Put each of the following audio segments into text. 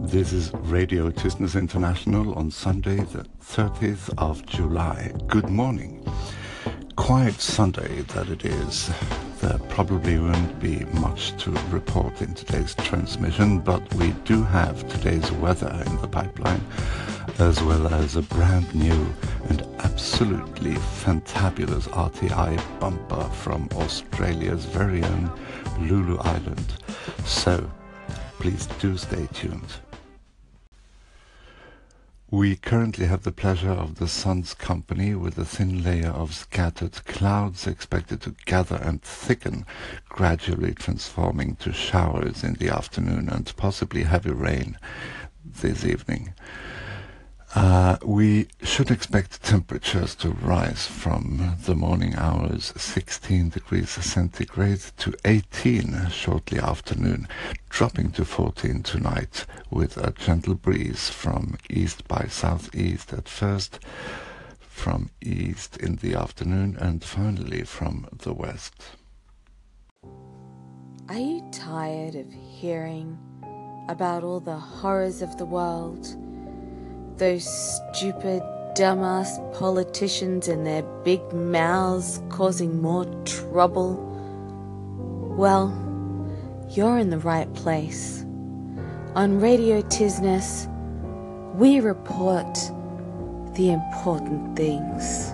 This is Radio Tysnes International on Sunday, the 30th of July. Good morning. Quiet Sunday that it is. There probably won't be much to report in today's transmission, but we do have today's weather in the pipeline, as well as a brand new and absolutely fantabulous RTI bumper from Australia's very own Lulu Island. So, please do stay tuned. We currently have the pleasure of the sun's company with a thin layer of scattered clouds expected to gather and thicken, gradually transforming to showers in the afternoon and possibly heavy rain this evening. Uh, we should expect temperatures to rise from the morning hours 16 degrees centigrade to 18 shortly afternoon, dropping to 14 tonight with a gentle breeze from east by southeast at first, from east in the afternoon, and finally from the west. Are you tired of hearing about all the horrors of the world? Those stupid, dumbass politicians and their big mouths causing more trouble? Well, you're in the right place. On Radio Tysnes, we report the important things.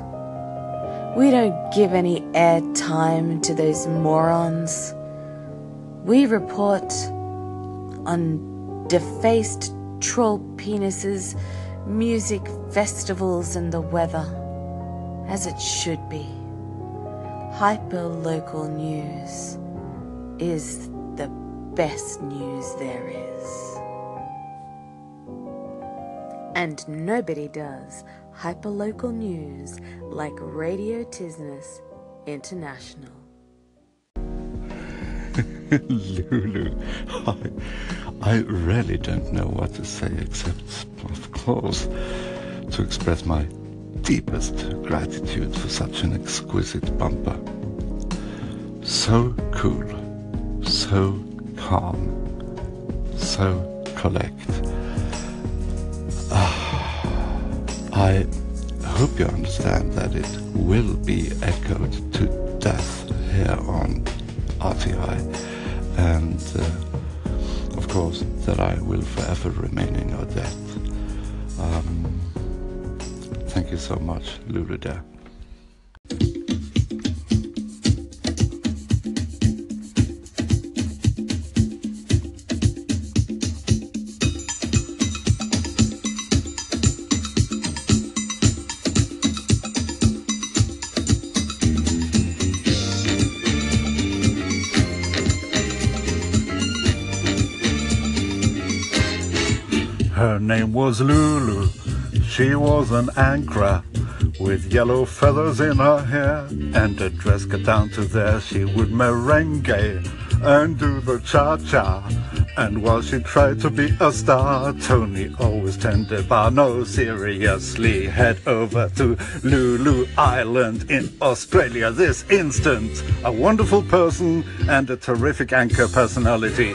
We don't give any airtime to those morons. We report on defaced troll penises music festivals and the weather, as it should be. Hyper local news is the best news there is. And nobody does hyperlocal news like Radio Tysnes International. Lulu, I, I really don't know what to say except, of to express my deepest gratitude for such an exquisite bumper. So cool, so calm, so collect. Ah, I hope you understand that it will be echoed to death here on RTI and uh, of course that I will forever remain in your debt. Um, thank you so much, Lulu Her was Lulu. She was an anchor with yellow feathers in her hair and a dress cut down to there. She would merengue and do the cha-cha. And while she tried to be a star, Tony always tended bar. No, seriously, head over to Lulu Island in Australia this instant. A wonderful person and a terrific anchor personality.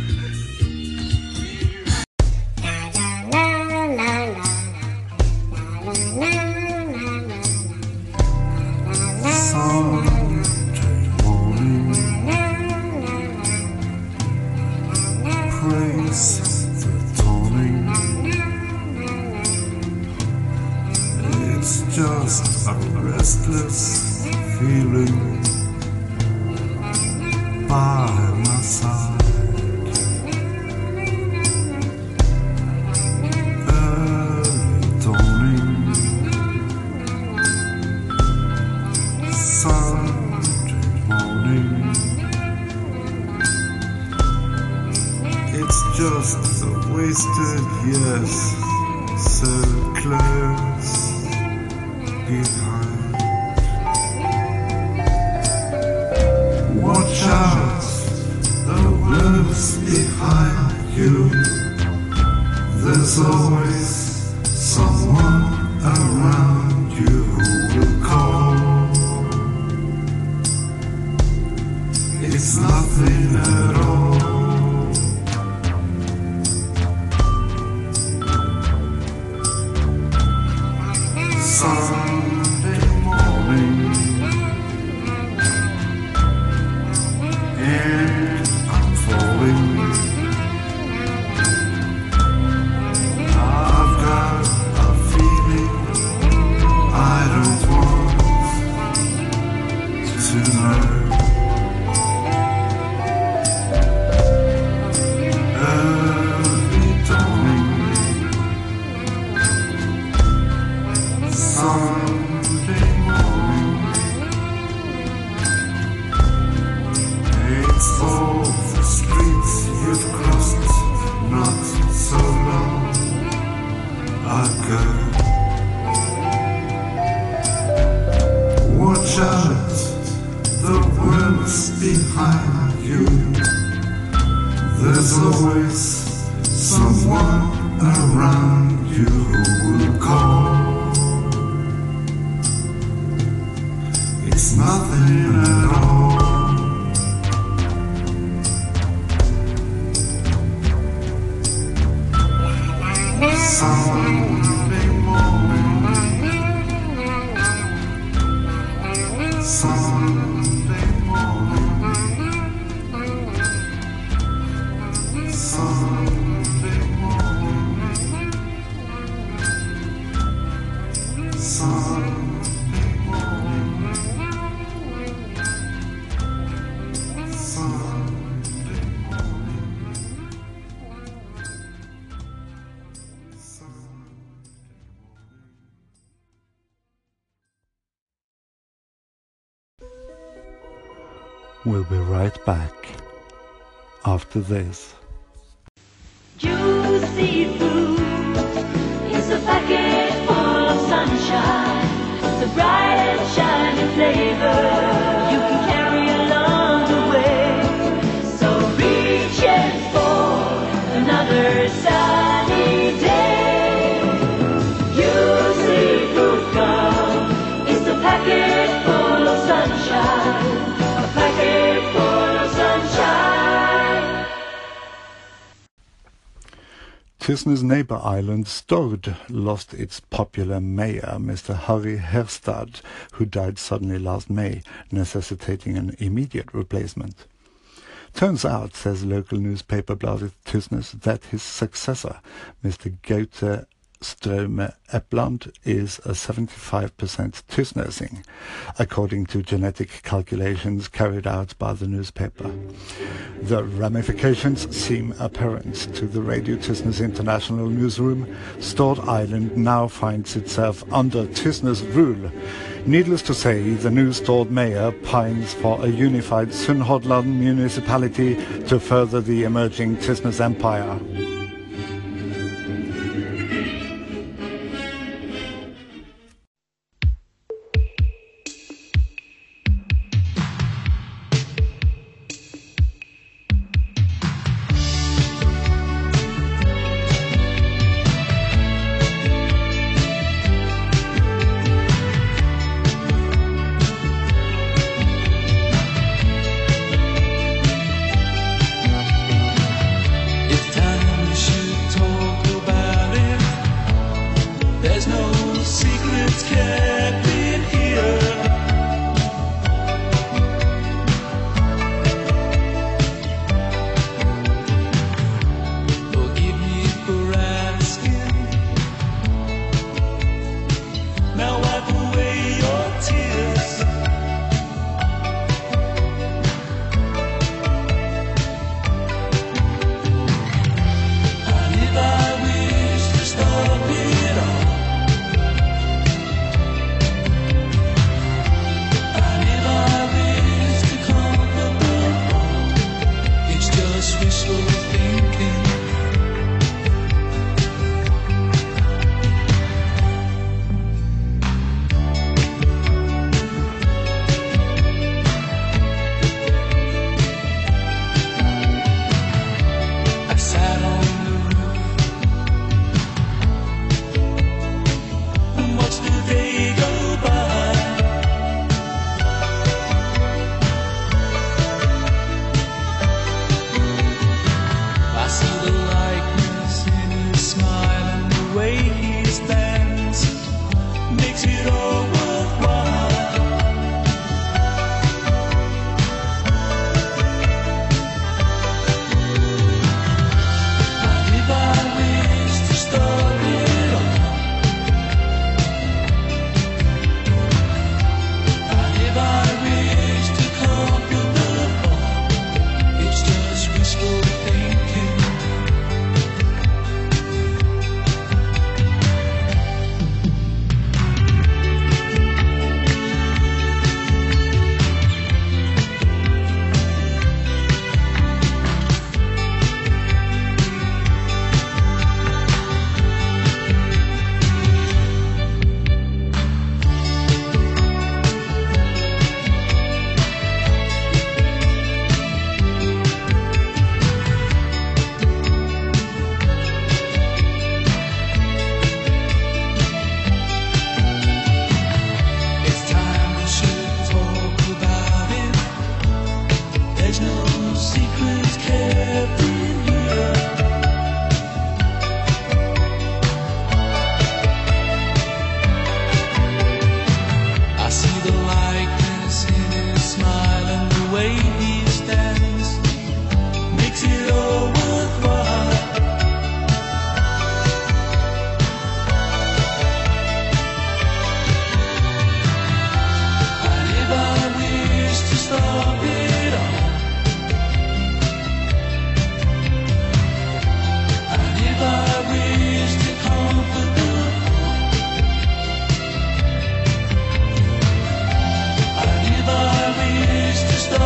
wasted yes, so close behind. Watch out, the world's behind you. There's always Sunday after this. Tysnes neighbor island Stord lost its popular mayor, Mr. Harry Herstad, who died suddenly last May, necessitating an immediate replacement. Turns out, says local newspaper Bladet Tysnes, that his successor, Mr. Gaute Ströme Epland, is a 75% Tysnesing, according to genetic calculations carried out by the newspaper. The ramifications seem apparent to the Radio Tysnes International newsroom. Stord Island now finds itself under Tysnes rule. Needless to say, the new Stord mayor pines for a unified Sunnhordland municipality to further the emerging Tysnes empire.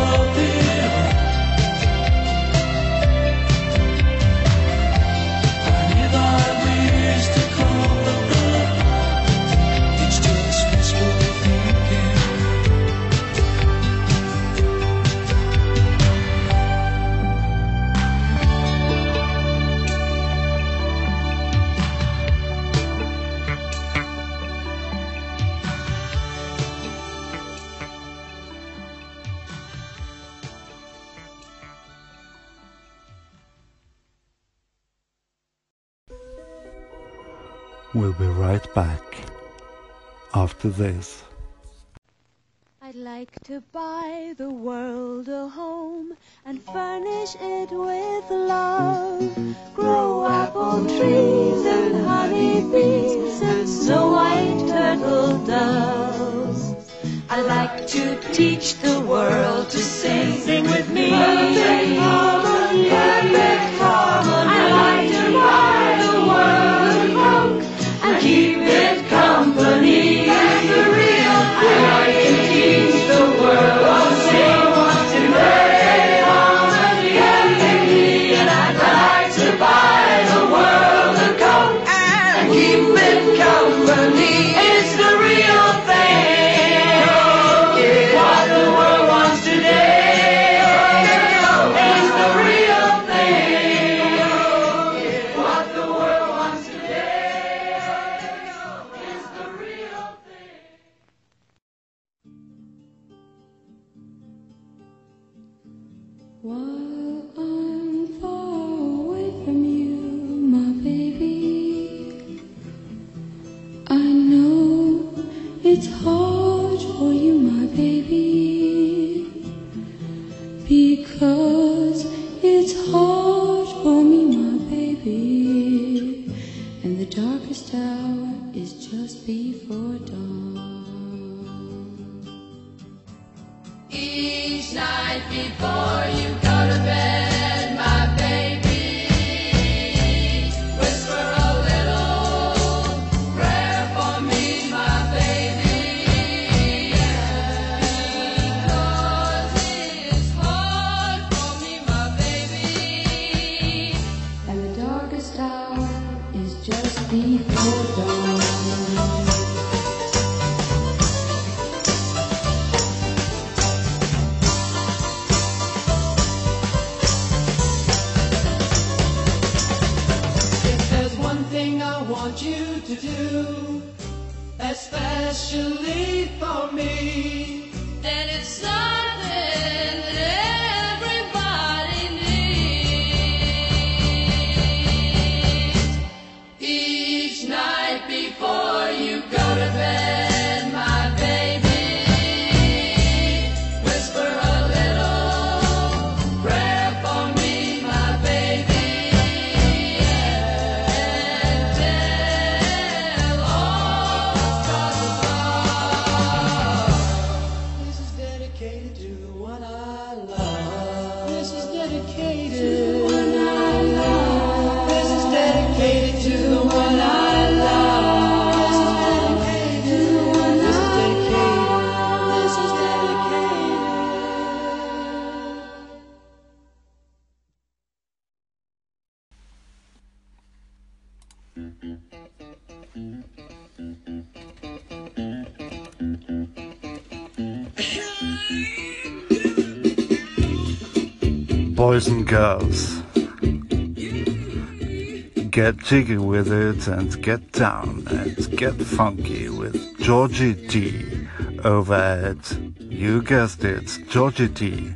all things. back after this. I'd like to buy the world a home and furnish it with love. Grow apple trees and honey bees and snow white turtle doves. I'd like to teach the boys and girls. Get jiggy with it and get down and get funky with Georgie D over at, you guessed it, Georgie D,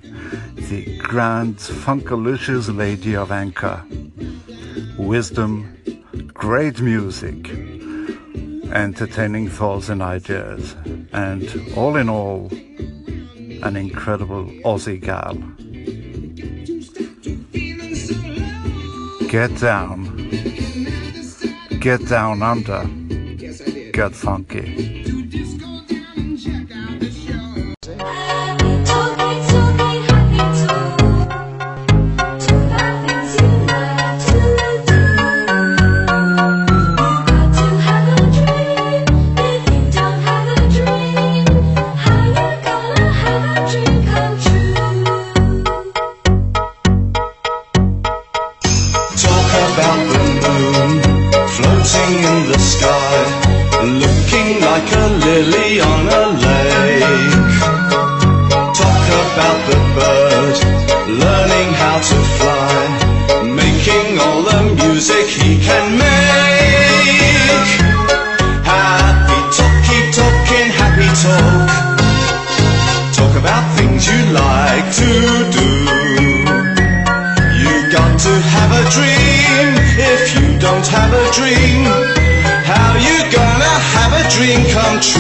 the grand funkalicious lady of Anchor. Wisdom, great music, entertaining thoughts and ideas, and all in all, an incredible Aussie gal. Get down. Get down under. Get funky. come true.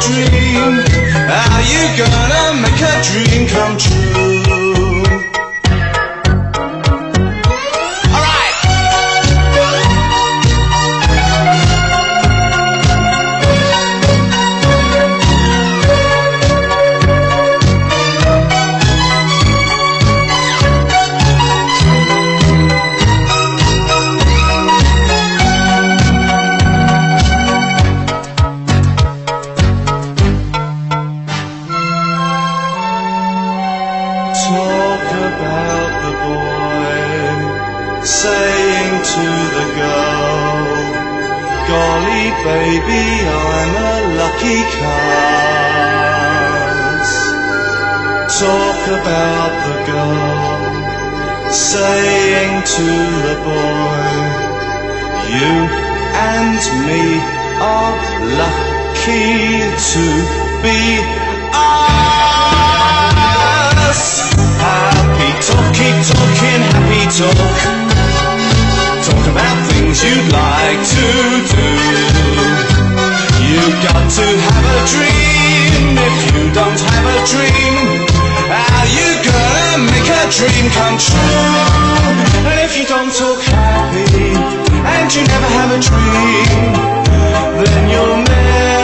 Dream, how you gonna make a dream come true? Be us. Happy talk, keep talking, happy talk. Talk about things you'd like to do. You've got to have a dream. If you don't have a dream, how you gonna make a dream come true? And if you don't talk happy and you never have a dream, then you'll never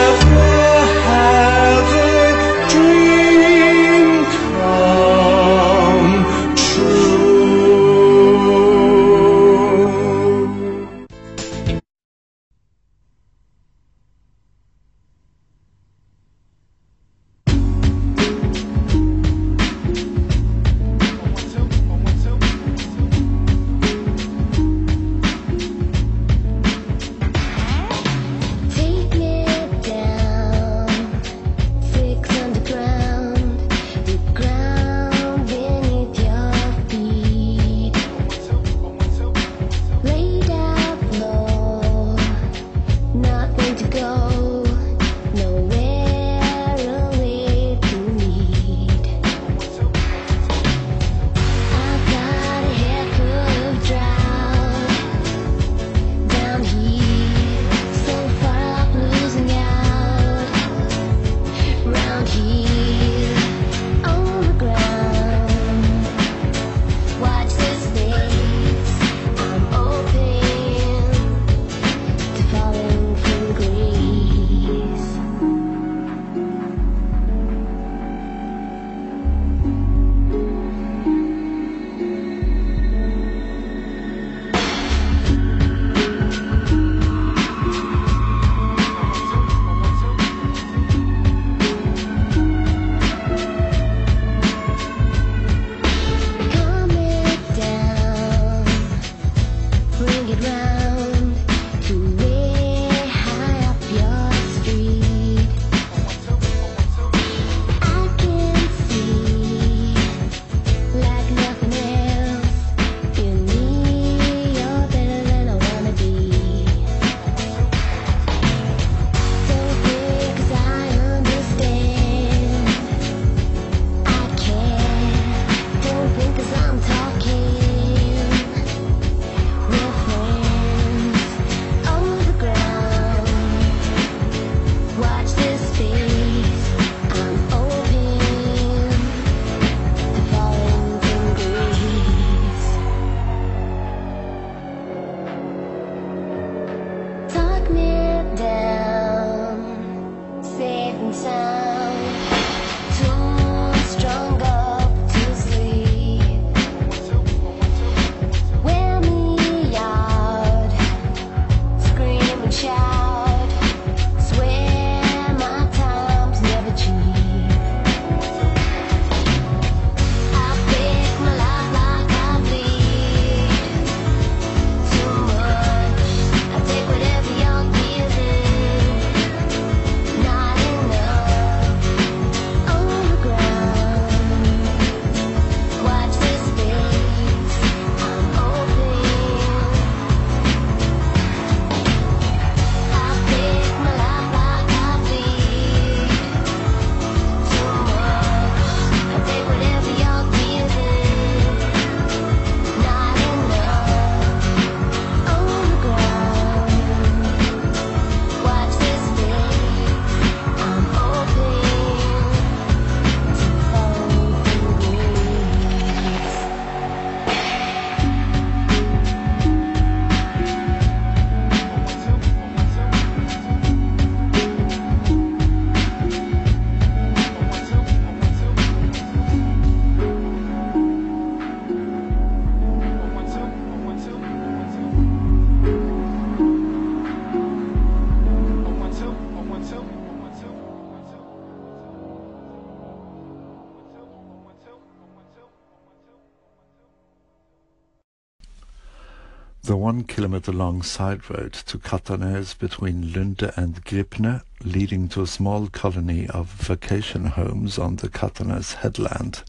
The one kilometer long side road to Katanäs between Lunde and Gripne, leading to a small colony of vacation homes on the Katanäs headland,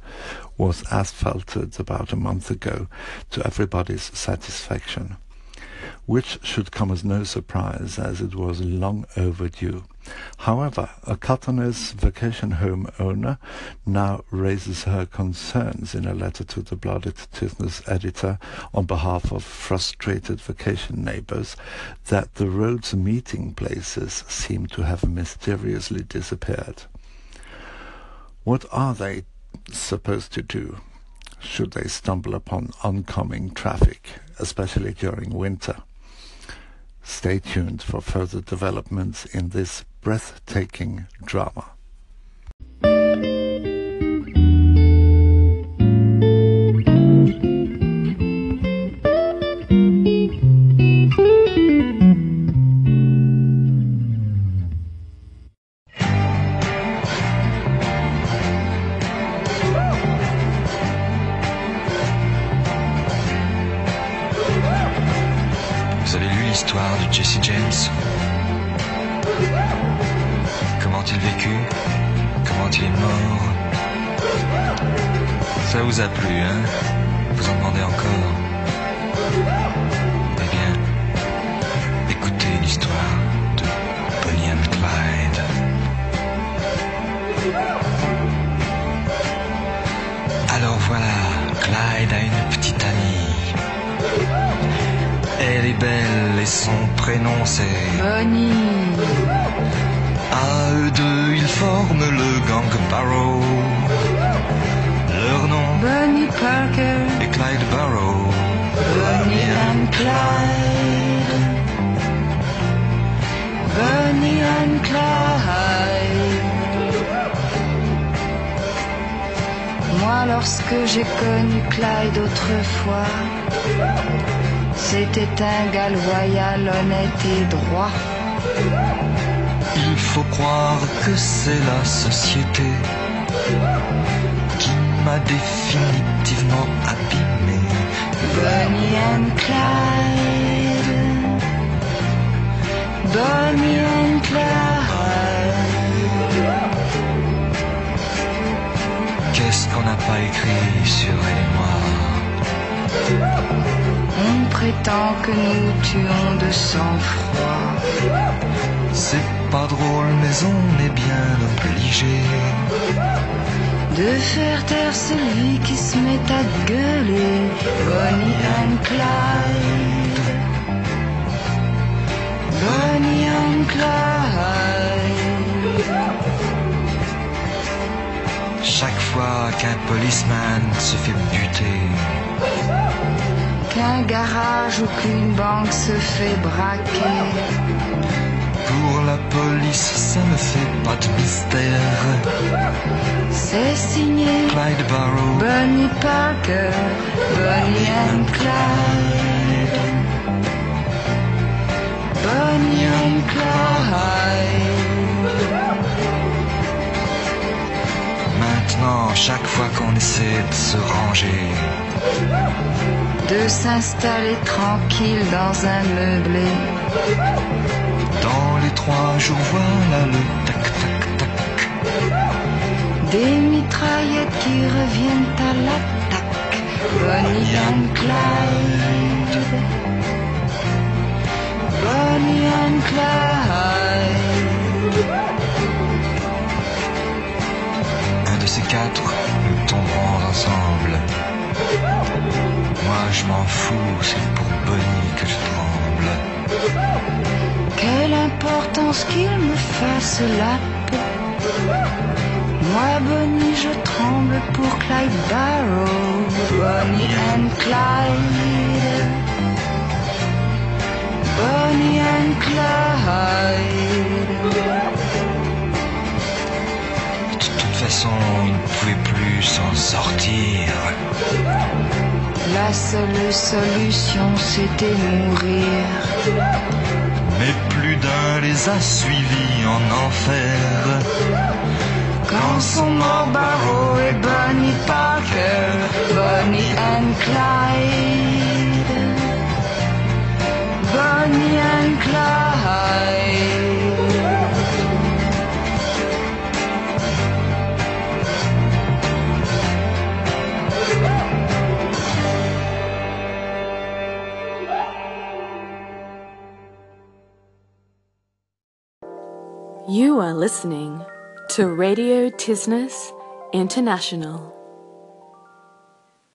was asphalted about a month ago to everybody's satisfaction, which should come as no surprise as it was long overdue. However, a Katanäs vacation home owner now raises her concerns in a letter to the Bladet Tysnes editor on behalf of frustrated vacation neighbors that the road's meeting places seem to have mysteriously disappeared. What are they supposed to do should they stumble upon oncoming traffic, especially during winter? Stay tuned for further developments in this breathtaking drama. Prénom c'est Bonnie. À eux deux, ils forment le gang Barrow. Leur nom Bonnie Parker. est Clyde Barrow. Bonnie and Clyde. Bonnie and Clyde. Moi, lorsque j'ai connu Clyde autrefois, c'était un gars loyal, honnête et droit. Il faut croire que c'est la société qui m'a définitivement abîmé. Bonnie and Clyde. Bonnie and Clyde. Qu'est-ce qu'on n'a pas écrit sur elle et moi prétend que nous tuons de sang-froid. C'est pas drôle, mais on est bien obligé. De faire taire celui qui se met à gueuler. Bonnie and Clyde. Bonnie and Clyde. Chaque fois qu'un policeman se fait buter, Qu'un garage ou qu'une banque se fait braquer. pour la police, ça ne fait pas de mystère. C'est signé Clyde Barrow, Bonnie Parker, Bonnie and Clyde. Bonnie and Clyde. Maintenant, chaque fois qu'on essaie de se ranger, De s'installer tranquille dans un meublé. dans les trois jours, voilà le tac tac tac. Des mitraillettes qui reviennent à l'attaque. Bonnie and Clyde. Bonnie and Clyde. Un de ces quatre, nous tomberons ensemble. Moi, je m'en fous, c'est pour Bonnie que je tremble. Quelle importance qu'il me fasse la peau. Moi, Bonnie, je tremble pour Clyde Barrow. Bonnie and Clyde. Bonnie and il ne pouvait plus s'en sortir. La seule solution, c'était mourir. Mais plus d'un les a suivis en enfer. Quand sont morts Barrow et Bonnie Parker, Bonnie and Clyde. Bonnie and Clyde. You are listening to Radio Tysnes International.